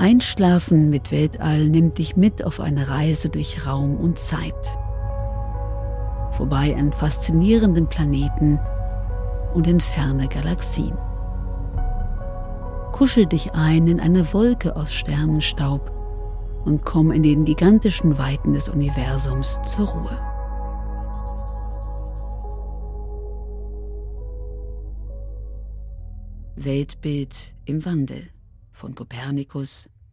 Einschlafen mit Weltall nimmt dich mit auf eine Reise durch Raum und Zeit. Vorbei an faszinierenden Planeten und in ferne Galaxien. Kuschel dich ein in eine Wolke aus Sternenstaub und komm in den gigantischen Weiten des Universums zur Ruhe. Weltbild im Wandel von Kopernikus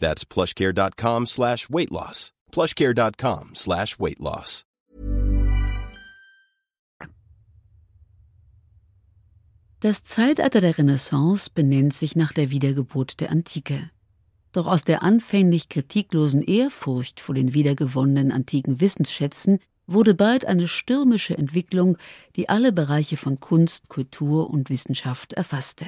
That's plushcare.com slash weight loss. plushcare.com slash weight loss. Das Zeitalter der Renaissance benennt sich nach der Wiedergeburt der Antike. Doch aus der anfänglich kritiklosen Ehrfurcht vor den wiedergewonnenen antiken Wissensschätzen wurde bald eine stürmische Entwicklung, die alle Bereiche von Kunst, Kultur und Wissenschaft erfasste.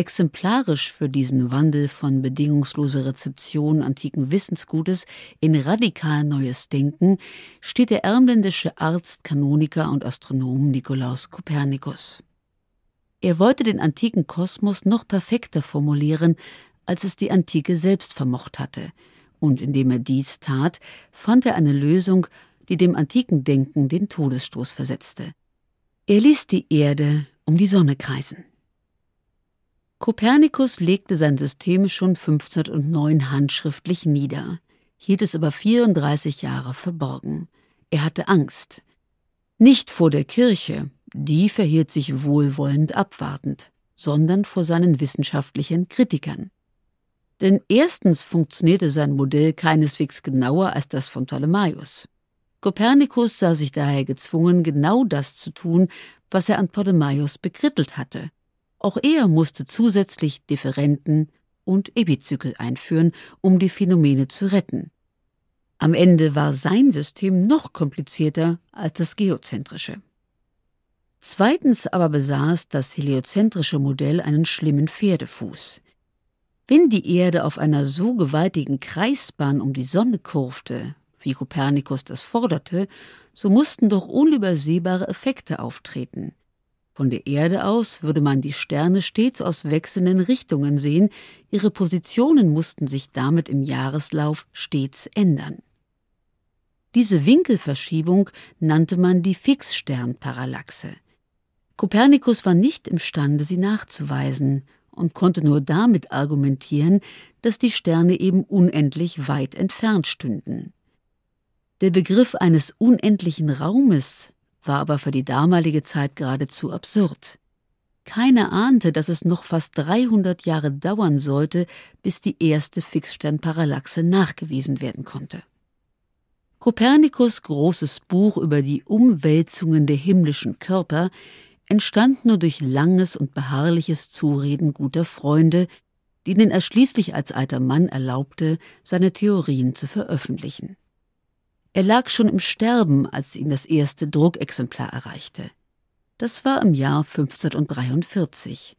Exemplarisch für diesen Wandel von bedingungsloser Rezeption antiken Wissensgutes in radikal neues Denken steht der ermländische Arzt, Kanoniker und Astronom Nikolaus Kopernikus. Er wollte den antiken Kosmos noch perfekter formulieren, als es die Antike selbst vermocht hatte, und indem er dies tat, fand er eine Lösung, die dem antiken Denken den Todesstoß versetzte. Er ließ die Erde um die Sonne kreisen. Kopernikus legte sein System schon 1509 handschriftlich nieder, hielt es aber 34 Jahre verborgen. Er hatte Angst. Nicht vor der Kirche, die verhielt sich wohlwollend abwartend, sondern vor seinen wissenschaftlichen Kritikern. Denn erstens funktionierte sein Modell keineswegs genauer als das von Ptolemaios. Kopernikus sah sich daher gezwungen, genau das zu tun, was er an Ptolemaios bekrittelt hatte, auch er musste zusätzlich Differenten und Epizykel einführen, um die Phänomene zu retten. Am Ende war sein System noch komplizierter als das geozentrische. Zweitens aber besaß das heliozentrische Modell einen schlimmen Pferdefuß. Wenn die Erde auf einer so gewaltigen Kreisbahn um die Sonne kurfte, wie Kopernikus das forderte, so mussten doch unübersehbare Effekte auftreten. Von der Erde aus würde man die Sterne stets aus wechselnden Richtungen sehen, ihre Positionen mussten sich damit im Jahreslauf stets ändern. Diese Winkelverschiebung nannte man die Fixsternparallaxe. Kopernikus war nicht imstande, sie nachzuweisen und konnte nur damit argumentieren, dass die Sterne eben unendlich weit entfernt stünden. Der Begriff eines unendlichen Raumes war aber für die damalige Zeit geradezu absurd. Keiner ahnte, dass es noch fast 300 Jahre dauern sollte, bis die erste Fixsternparallaxe nachgewiesen werden konnte. Kopernikus großes Buch über die Umwälzungen der himmlischen Körper entstand nur durch langes und beharrliches Zureden guter Freunde, denen er schließlich als alter Mann erlaubte, seine Theorien zu veröffentlichen. Er lag schon im Sterben, als ihn das erste Druckexemplar erreichte. Das war im Jahr 1543.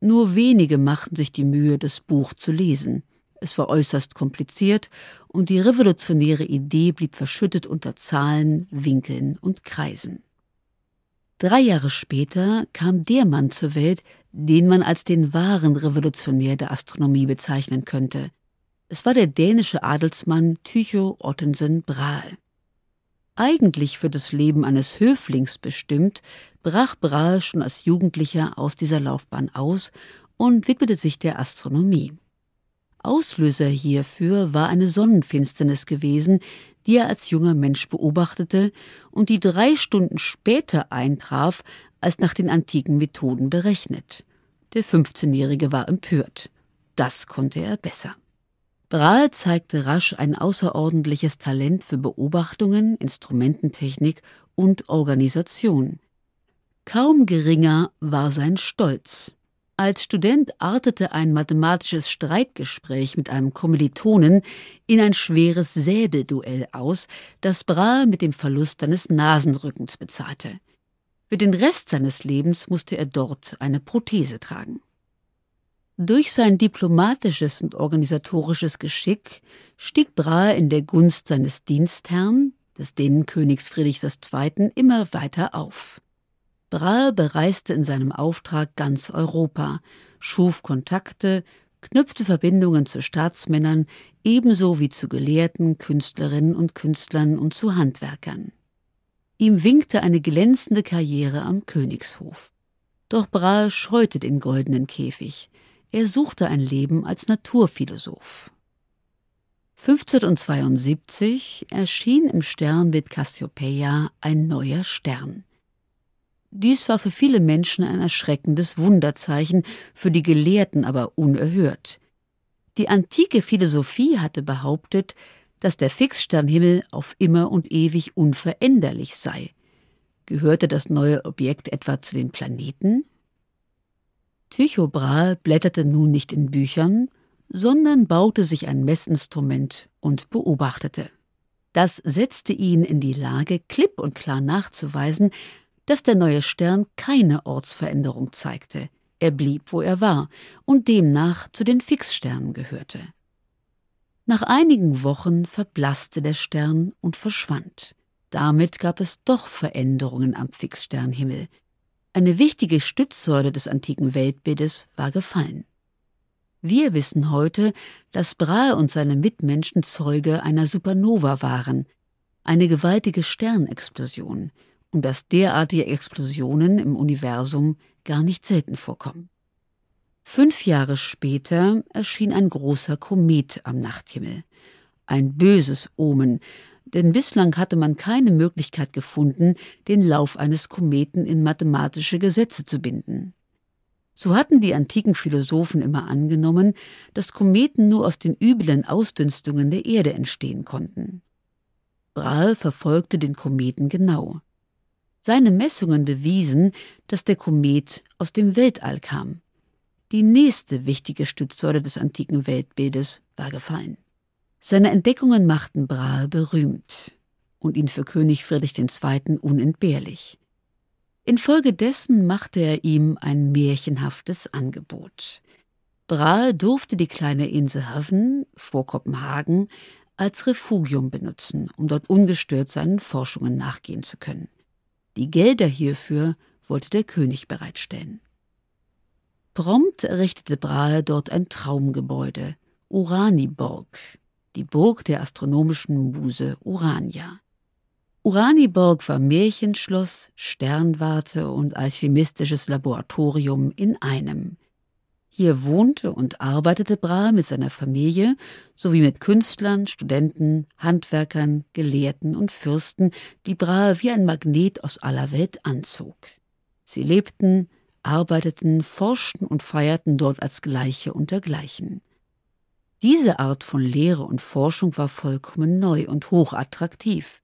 Nur wenige machten sich die Mühe, das Buch zu lesen. Es war äußerst kompliziert und die revolutionäre Idee blieb verschüttet unter Zahlen, Winkeln und Kreisen. Drei Jahre später kam der Mann zur Welt, den man als den wahren Revolutionär der Astronomie bezeichnen könnte, es war der dänische Adelsmann Tycho Ottensen Brahe. Eigentlich für das Leben eines Höflings bestimmt, brach Brahe schon als Jugendlicher aus dieser Laufbahn aus und widmete sich der Astronomie. Auslöser hierfür war eine Sonnenfinsternis gewesen, die er als junger Mensch beobachtete und die drei Stunden später eintraf als nach den antiken Methoden berechnet. Der 15-Jährige war empört. Das konnte er besser. Brahe zeigte rasch ein außerordentliches Talent für Beobachtungen, Instrumententechnik und Organisation. Kaum geringer war sein Stolz. Als Student artete ein mathematisches Streitgespräch mit einem Kommilitonen in ein schweres Säbelduell aus, das Brahe mit dem Verlust seines Nasenrückens bezahlte. Für den Rest seines Lebens musste er dort eine Prothese tragen. Durch sein diplomatisches und organisatorisches Geschick stieg Brahe in der Gunst seines Dienstherrn, des Dänenkönigs Friedrichs II., immer weiter auf. Brahe bereiste in seinem Auftrag ganz Europa, schuf Kontakte, knüpfte Verbindungen zu Staatsmännern ebenso wie zu Gelehrten, Künstlerinnen und Künstlern und zu Handwerkern. Ihm winkte eine glänzende Karriere am Königshof. Doch Brahe scheute den goldenen Käfig. Er suchte ein Leben als Naturphilosoph. 1572 erschien im Sternbild Cassiopeia ein neuer Stern. Dies war für viele Menschen ein erschreckendes Wunderzeichen, für die Gelehrten aber unerhört. Die antike Philosophie hatte behauptet, dass der Fixsternhimmel auf immer und ewig unveränderlich sei. Gehörte das neue Objekt etwa zu den Planeten? Tycho blätterte nun nicht in Büchern, sondern baute sich ein Messinstrument und beobachtete. Das setzte ihn in die Lage, klipp und klar nachzuweisen, dass der neue Stern keine Ortsveränderung zeigte. Er blieb, wo er war und demnach zu den Fixsternen gehörte. Nach einigen Wochen verblasste der Stern und verschwand. Damit gab es doch Veränderungen am Fixsternhimmel. Eine wichtige Stützsäule des antiken Weltbildes war gefallen. Wir wissen heute, dass Brahe und seine Mitmenschen Zeuge einer Supernova waren, eine gewaltige Sternexplosion, und dass derartige Explosionen im Universum gar nicht selten vorkommen. Fünf Jahre später erschien ein großer Komet am Nachthimmel. Ein böses Omen, denn bislang hatte man keine Möglichkeit gefunden, den Lauf eines Kometen in mathematische Gesetze zu binden. So hatten die antiken Philosophen immer angenommen, dass Kometen nur aus den üblen Ausdünstungen der Erde entstehen konnten. Brahe verfolgte den Kometen genau. Seine Messungen bewiesen, dass der Komet aus dem Weltall kam. Die nächste wichtige Stützsäule des antiken Weltbildes war gefallen. Seine Entdeckungen machten Brahe berühmt und ihn für König Friedrich II. unentbehrlich. Infolgedessen machte er ihm ein märchenhaftes Angebot. Brahe durfte die kleine Insel Haven vor Kopenhagen als Refugium benutzen, um dort ungestört seinen Forschungen nachgehen zu können. Die Gelder hierfür wollte der König bereitstellen. Prompt errichtete Brahe dort ein Traumgebäude, Uraniborg, die Burg der astronomischen Muse Urania. Uraniborg war Märchenschloss, Sternwarte und alchemistisches Laboratorium in einem. Hier wohnte und arbeitete Brahe mit seiner Familie sowie mit Künstlern, Studenten, Handwerkern, Gelehrten und Fürsten, die Brahe wie ein Magnet aus aller Welt anzog. Sie lebten, arbeiteten, forschten und feierten dort als Gleiche unter Gleichen. Diese Art von Lehre und Forschung war vollkommen neu und hochattraktiv.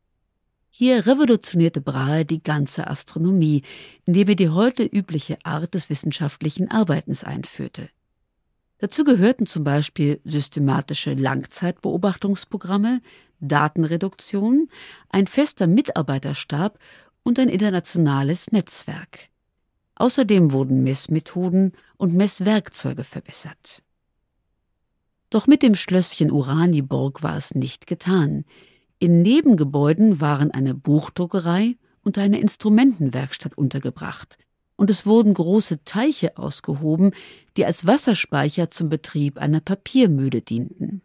Hier revolutionierte Brahe die ganze Astronomie, indem er die heute übliche Art des wissenschaftlichen Arbeitens einführte. Dazu gehörten zum Beispiel systematische Langzeitbeobachtungsprogramme, Datenreduktion, ein fester Mitarbeiterstab und ein internationales Netzwerk. Außerdem wurden Messmethoden und Messwerkzeuge verbessert. Doch mit dem Schlösschen Uraniborg war es nicht getan. In Nebengebäuden waren eine Buchdruckerei und eine Instrumentenwerkstatt untergebracht, und es wurden große Teiche ausgehoben, die als Wasserspeicher zum Betrieb einer Papiermühle dienten.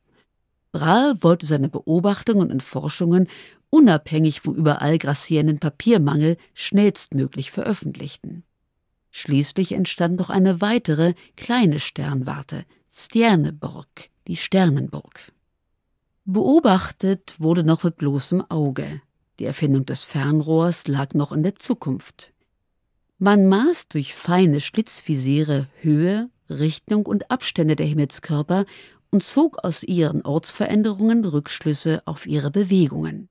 Brahe wollte seine Beobachtungen und Forschungen unabhängig vom überall grassierenden Papiermangel schnellstmöglich veröffentlichten. Schließlich entstand noch eine weitere kleine Sternwarte, Stjerneborg, die Sternenburg. Beobachtet wurde noch mit bloßem Auge. Die Erfindung des Fernrohrs lag noch in der Zukunft. Man maß durch feine Schlitzvisiere Höhe, Richtung und Abstände der Himmelskörper und zog aus ihren Ortsveränderungen Rückschlüsse auf ihre Bewegungen.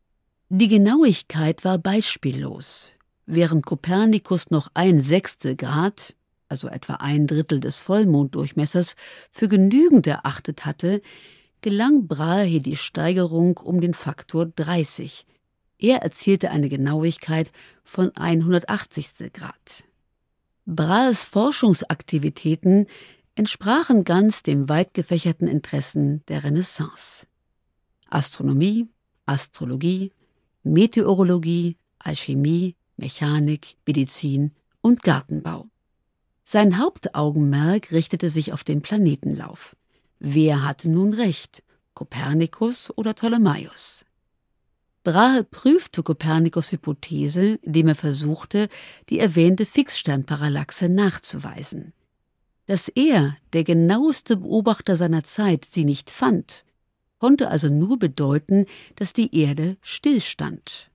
Die Genauigkeit war beispiellos. Während Kopernikus noch ein Sechstel Grad, also etwa ein Drittel des Vollmonddurchmessers, für genügend erachtet hatte, gelang Brahe die Steigerung um den Faktor 30. Er erzielte eine Genauigkeit von 180. Grad. Brahes Forschungsaktivitäten entsprachen ganz dem weit gefächerten Interessen der Renaissance. Astronomie, Astrologie, Meteorologie, Alchemie, Mechanik, Medizin und Gartenbau. Sein Hauptaugenmerk richtete sich auf den Planetenlauf. Wer hatte nun recht, Kopernikus oder Ptolemaios? Brahe prüfte Kopernikus Hypothese, indem er versuchte, die erwähnte Fixsternparallaxe nachzuweisen. Dass er, der genaueste Beobachter seiner Zeit, sie nicht fand, konnte also nur bedeuten, dass die Erde stillstand.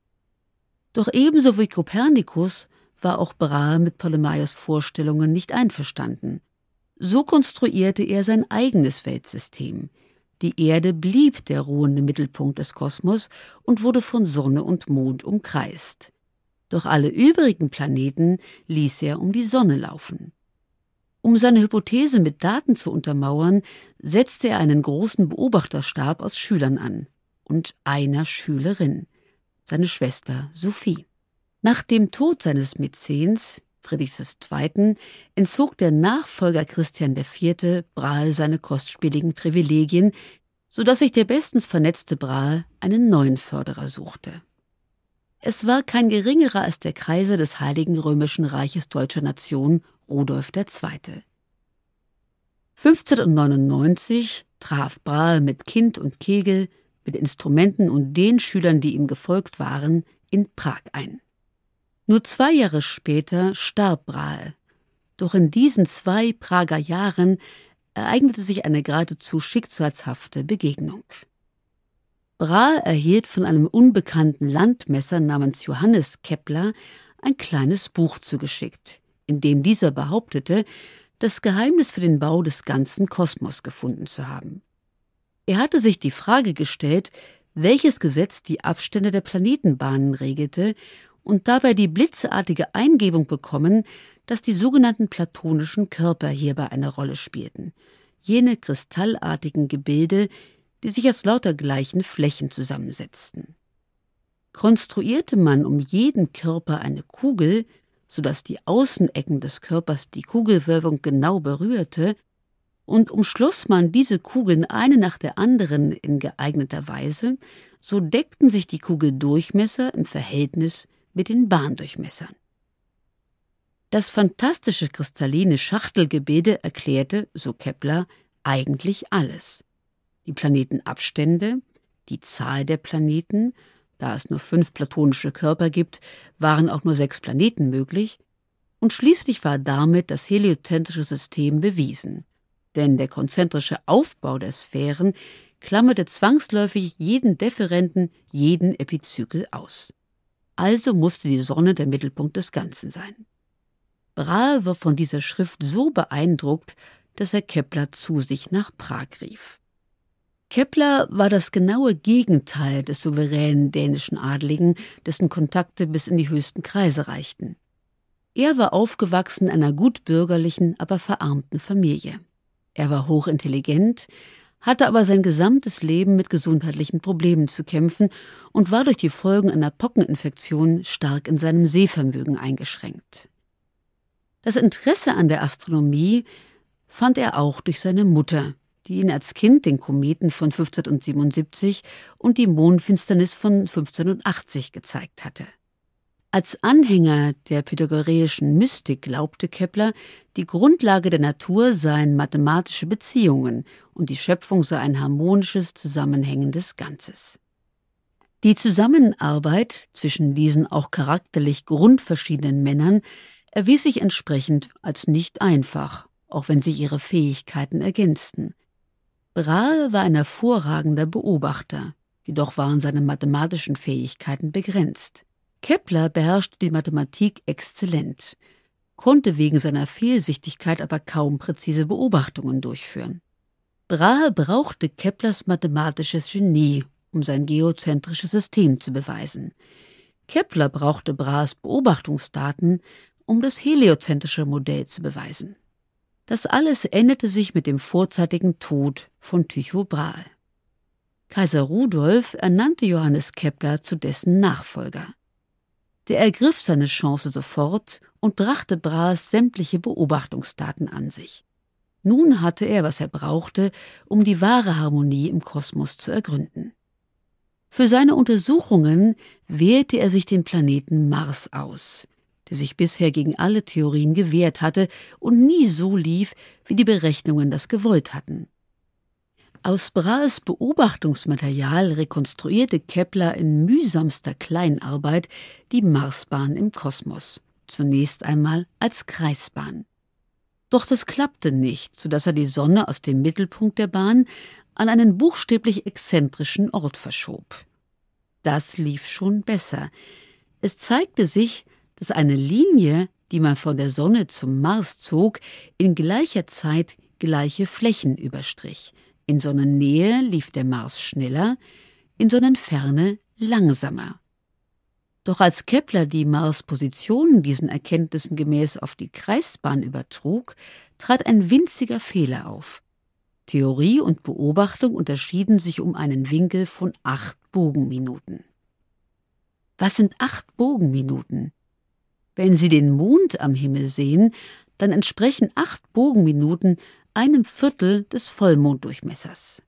Doch ebenso wie Kopernikus war auch Brahe mit Ptolemaios Vorstellungen nicht einverstanden. So konstruierte er sein eigenes Weltsystem. Die Erde blieb der ruhende Mittelpunkt des Kosmos und wurde von Sonne und Mond umkreist. Doch alle übrigen Planeten ließ er um die Sonne laufen. Um seine Hypothese mit Daten zu untermauern, setzte er einen großen Beobachterstab aus Schülern an und einer Schülerin, seine Schwester Sophie. Nach dem Tod seines Mäzens, Friedrichs II., entzog der Nachfolger Christian IV. Brahe seine kostspieligen Privilegien, so dass sich der bestens vernetzte Brahe einen neuen Förderer suchte. Es war kein geringerer als der Kaiser des Heiligen Römischen Reiches Deutscher Nation, Rudolf II. 1599 traf Brahe mit Kind und Kegel, mit Instrumenten und den Schülern, die ihm gefolgt waren, in Prag ein. Nur zwei Jahre später starb Brahe. Doch in diesen zwei Prager Jahren ereignete sich eine geradezu schicksalshafte Begegnung. Brahe erhielt von einem unbekannten Landmesser namens Johannes Kepler ein kleines Buch zugeschickt, in dem dieser behauptete, das Geheimnis für den Bau des ganzen Kosmos gefunden zu haben. Er hatte sich die Frage gestellt, welches Gesetz die Abstände der Planetenbahnen regelte und dabei die blitzartige Eingebung bekommen, dass die sogenannten platonischen Körper hierbei eine Rolle spielten, jene kristallartigen Gebilde, die sich aus lauter gleichen Flächen zusammensetzten. Konstruierte man um jeden Körper eine Kugel, so dass die Außenecken des Körpers die Kugelwölbung genau berührte, und umschloss man diese Kugeln eine nach der anderen in geeigneter Weise, so deckten sich die Kugeldurchmesser im Verhältnis mit den Bahndurchmessern. Das fantastische kristalline Schachtelgebilde erklärte, so Kepler, eigentlich alles. Die Planetenabstände, die Zahl der Planeten, da es nur fünf platonische Körper gibt, waren auch nur sechs Planeten möglich, und schließlich war damit das heliozentrische System bewiesen. Denn der konzentrische Aufbau der Sphären klammerte zwangsläufig jeden Deferenten, jeden Epizykel aus. Also musste die Sonne der Mittelpunkt des Ganzen sein. Brahe war von dieser Schrift so beeindruckt, dass er Kepler zu sich nach Prag rief. Kepler war das genaue Gegenteil des souveränen dänischen Adligen, dessen Kontakte bis in die höchsten Kreise reichten. Er war aufgewachsen in einer gutbürgerlichen, aber verarmten Familie. Er war hochintelligent, hatte aber sein gesamtes Leben mit gesundheitlichen Problemen zu kämpfen und war durch die Folgen einer Pockeninfektion stark in seinem Sehvermögen eingeschränkt. Das Interesse an der Astronomie fand er auch durch seine Mutter, die ihn als Kind den Kometen von 1577 und die Mondfinsternis von 1580 gezeigt hatte. Als Anhänger der pythagoreischen Mystik glaubte Kepler, die Grundlage der Natur seien mathematische Beziehungen und die Schöpfung sei ein harmonisches, zusammenhängendes Ganzes. Die Zusammenarbeit zwischen diesen auch charakterlich grundverschiedenen Männern erwies sich entsprechend als nicht einfach, auch wenn sich ihre Fähigkeiten ergänzten. Brahe war ein hervorragender Beobachter, jedoch waren seine mathematischen Fähigkeiten begrenzt. Kepler beherrschte die Mathematik exzellent, konnte wegen seiner Fehlsichtigkeit aber kaum präzise Beobachtungen durchführen. Brahe brauchte Keplers mathematisches Genie, um sein geozentrisches System zu beweisen. Kepler brauchte Brahes Beobachtungsdaten, um das heliozentrische Modell zu beweisen. Das alles änderte sich mit dem vorzeitigen Tod von Tycho Brahe. Kaiser Rudolf ernannte Johannes Kepler zu dessen Nachfolger. Der ergriff seine Chance sofort und brachte Brahes sämtliche Beobachtungsdaten an sich. Nun hatte er, was er brauchte, um die wahre Harmonie im Kosmos zu ergründen. Für seine Untersuchungen wählte er sich den Planeten Mars aus, der sich bisher gegen alle Theorien gewehrt hatte und nie so lief, wie die Berechnungen das gewollt hatten. Aus Brahes Beobachtungsmaterial rekonstruierte Kepler in mühsamster Kleinarbeit die Marsbahn im Kosmos, zunächst einmal als Kreisbahn. Doch das klappte nicht, so dass er die Sonne aus dem Mittelpunkt der Bahn an einen buchstäblich exzentrischen Ort verschob. Das lief schon besser. Es zeigte sich, dass eine Linie, die man von der Sonne zum Mars zog, in gleicher Zeit gleiche Flächen überstrich. In Sonnennähe lief der Mars schneller, in Sonnenferne langsamer. Doch als Kepler die Mars-Position diesen Erkenntnissen gemäß auf die Kreisbahn übertrug, trat ein winziger Fehler auf. Theorie und Beobachtung unterschieden sich um einen Winkel von acht Bogenminuten. Was sind acht Bogenminuten? Wenn Sie den Mond am Himmel sehen, dann entsprechen acht Bogenminuten einem Viertel des Vollmonddurchmessers.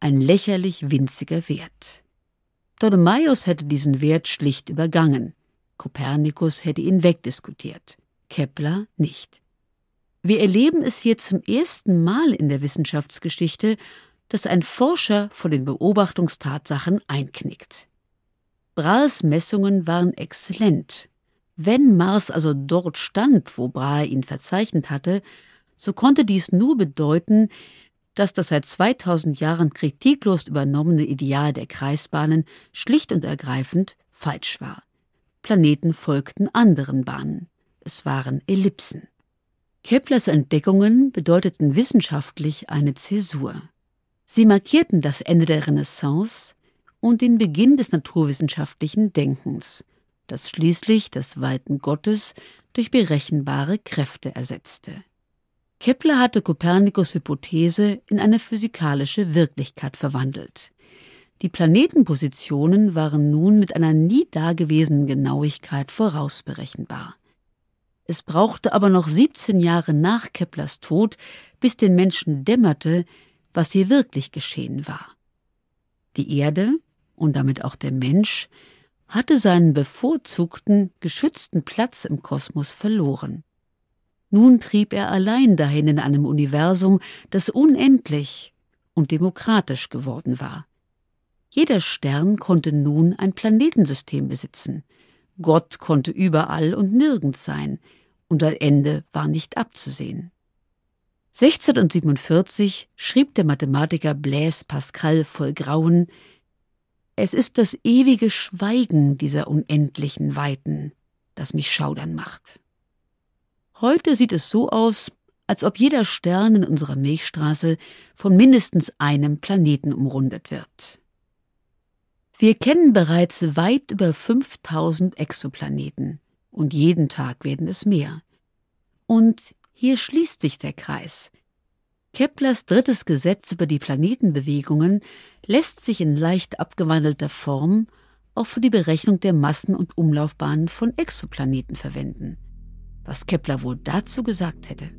Ein lächerlich winziger Wert. Ptolemaios hätte diesen Wert schlicht übergangen. Kopernikus hätte ihn wegdiskutiert. Kepler nicht. Wir erleben es hier zum ersten Mal in der Wissenschaftsgeschichte, dass ein Forscher vor den Beobachtungstatsachen einknickt. Brahes Messungen waren exzellent. Wenn Mars also dort stand, wo Brahe ihn verzeichnet hatte, so konnte dies nur bedeuten, dass das seit 2000 Jahren kritiklos übernommene Ideal der Kreisbahnen schlicht und ergreifend falsch war. Planeten folgten anderen Bahnen. Es waren Ellipsen. Keplers Entdeckungen bedeuteten wissenschaftlich eine Zäsur. Sie markierten das Ende der Renaissance und den Beginn des naturwissenschaftlichen Denkens, das schließlich das Walten Gottes durch berechenbare Kräfte ersetzte. Kepler hatte Kopernikus Hypothese in eine physikalische Wirklichkeit verwandelt. Die Planetenpositionen waren nun mit einer nie dagewesenen Genauigkeit vorausberechenbar. Es brauchte aber noch 17 Jahre nach Keplers Tod, bis den Menschen dämmerte, was hier wirklich geschehen war. Die Erde und damit auch der Mensch hatte seinen bevorzugten, geschützten Platz im Kosmos verloren. Nun trieb er allein dahin in einem Universum, das unendlich und demokratisch geworden war. Jeder Stern konnte nun ein Planetensystem besitzen. Gott konnte überall und nirgends sein, und ein Ende war nicht abzusehen. 1647 schrieb der Mathematiker Blaise Pascal voll Grauen Es ist das ewige Schweigen dieser unendlichen Weiten, das mich schaudern macht. Heute sieht es so aus, als ob jeder Stern in unserer Milchstraße von mindestens einem Planeten umrundet wird. Wir kennen bereits weit über 5000 Exoplaneten und jeden Tag werden es mehr. Und hier schließt sich der Kreis. Keplers drittes Gesetz über die Planetenbewegungen lässt sich in leicht abgewandelter Form auch für die Berechnung der Massen und Umlaufbahnen von Exoplaneten verwenden was Kepler wohl dazu gesagt hätte.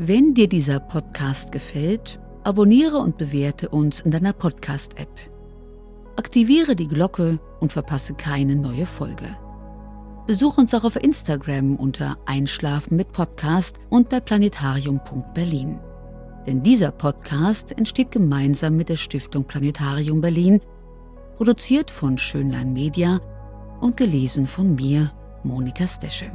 Wenn dir dieser Podcast gefällt, abonniere und bewerte uns in deiner Podcast-App. Aktiviere die Glocke und verpasse keine neue Folge. Besuch uns auch auf Instagram unter Einschlafen mit Podcast und bei planetarium.berlin. Denn dieser Podcast entsteht gemeinsam mit der Stiftung Planetarium Berlin, produziert von Schönlein Media und gelesen von mir, Monika Steschem.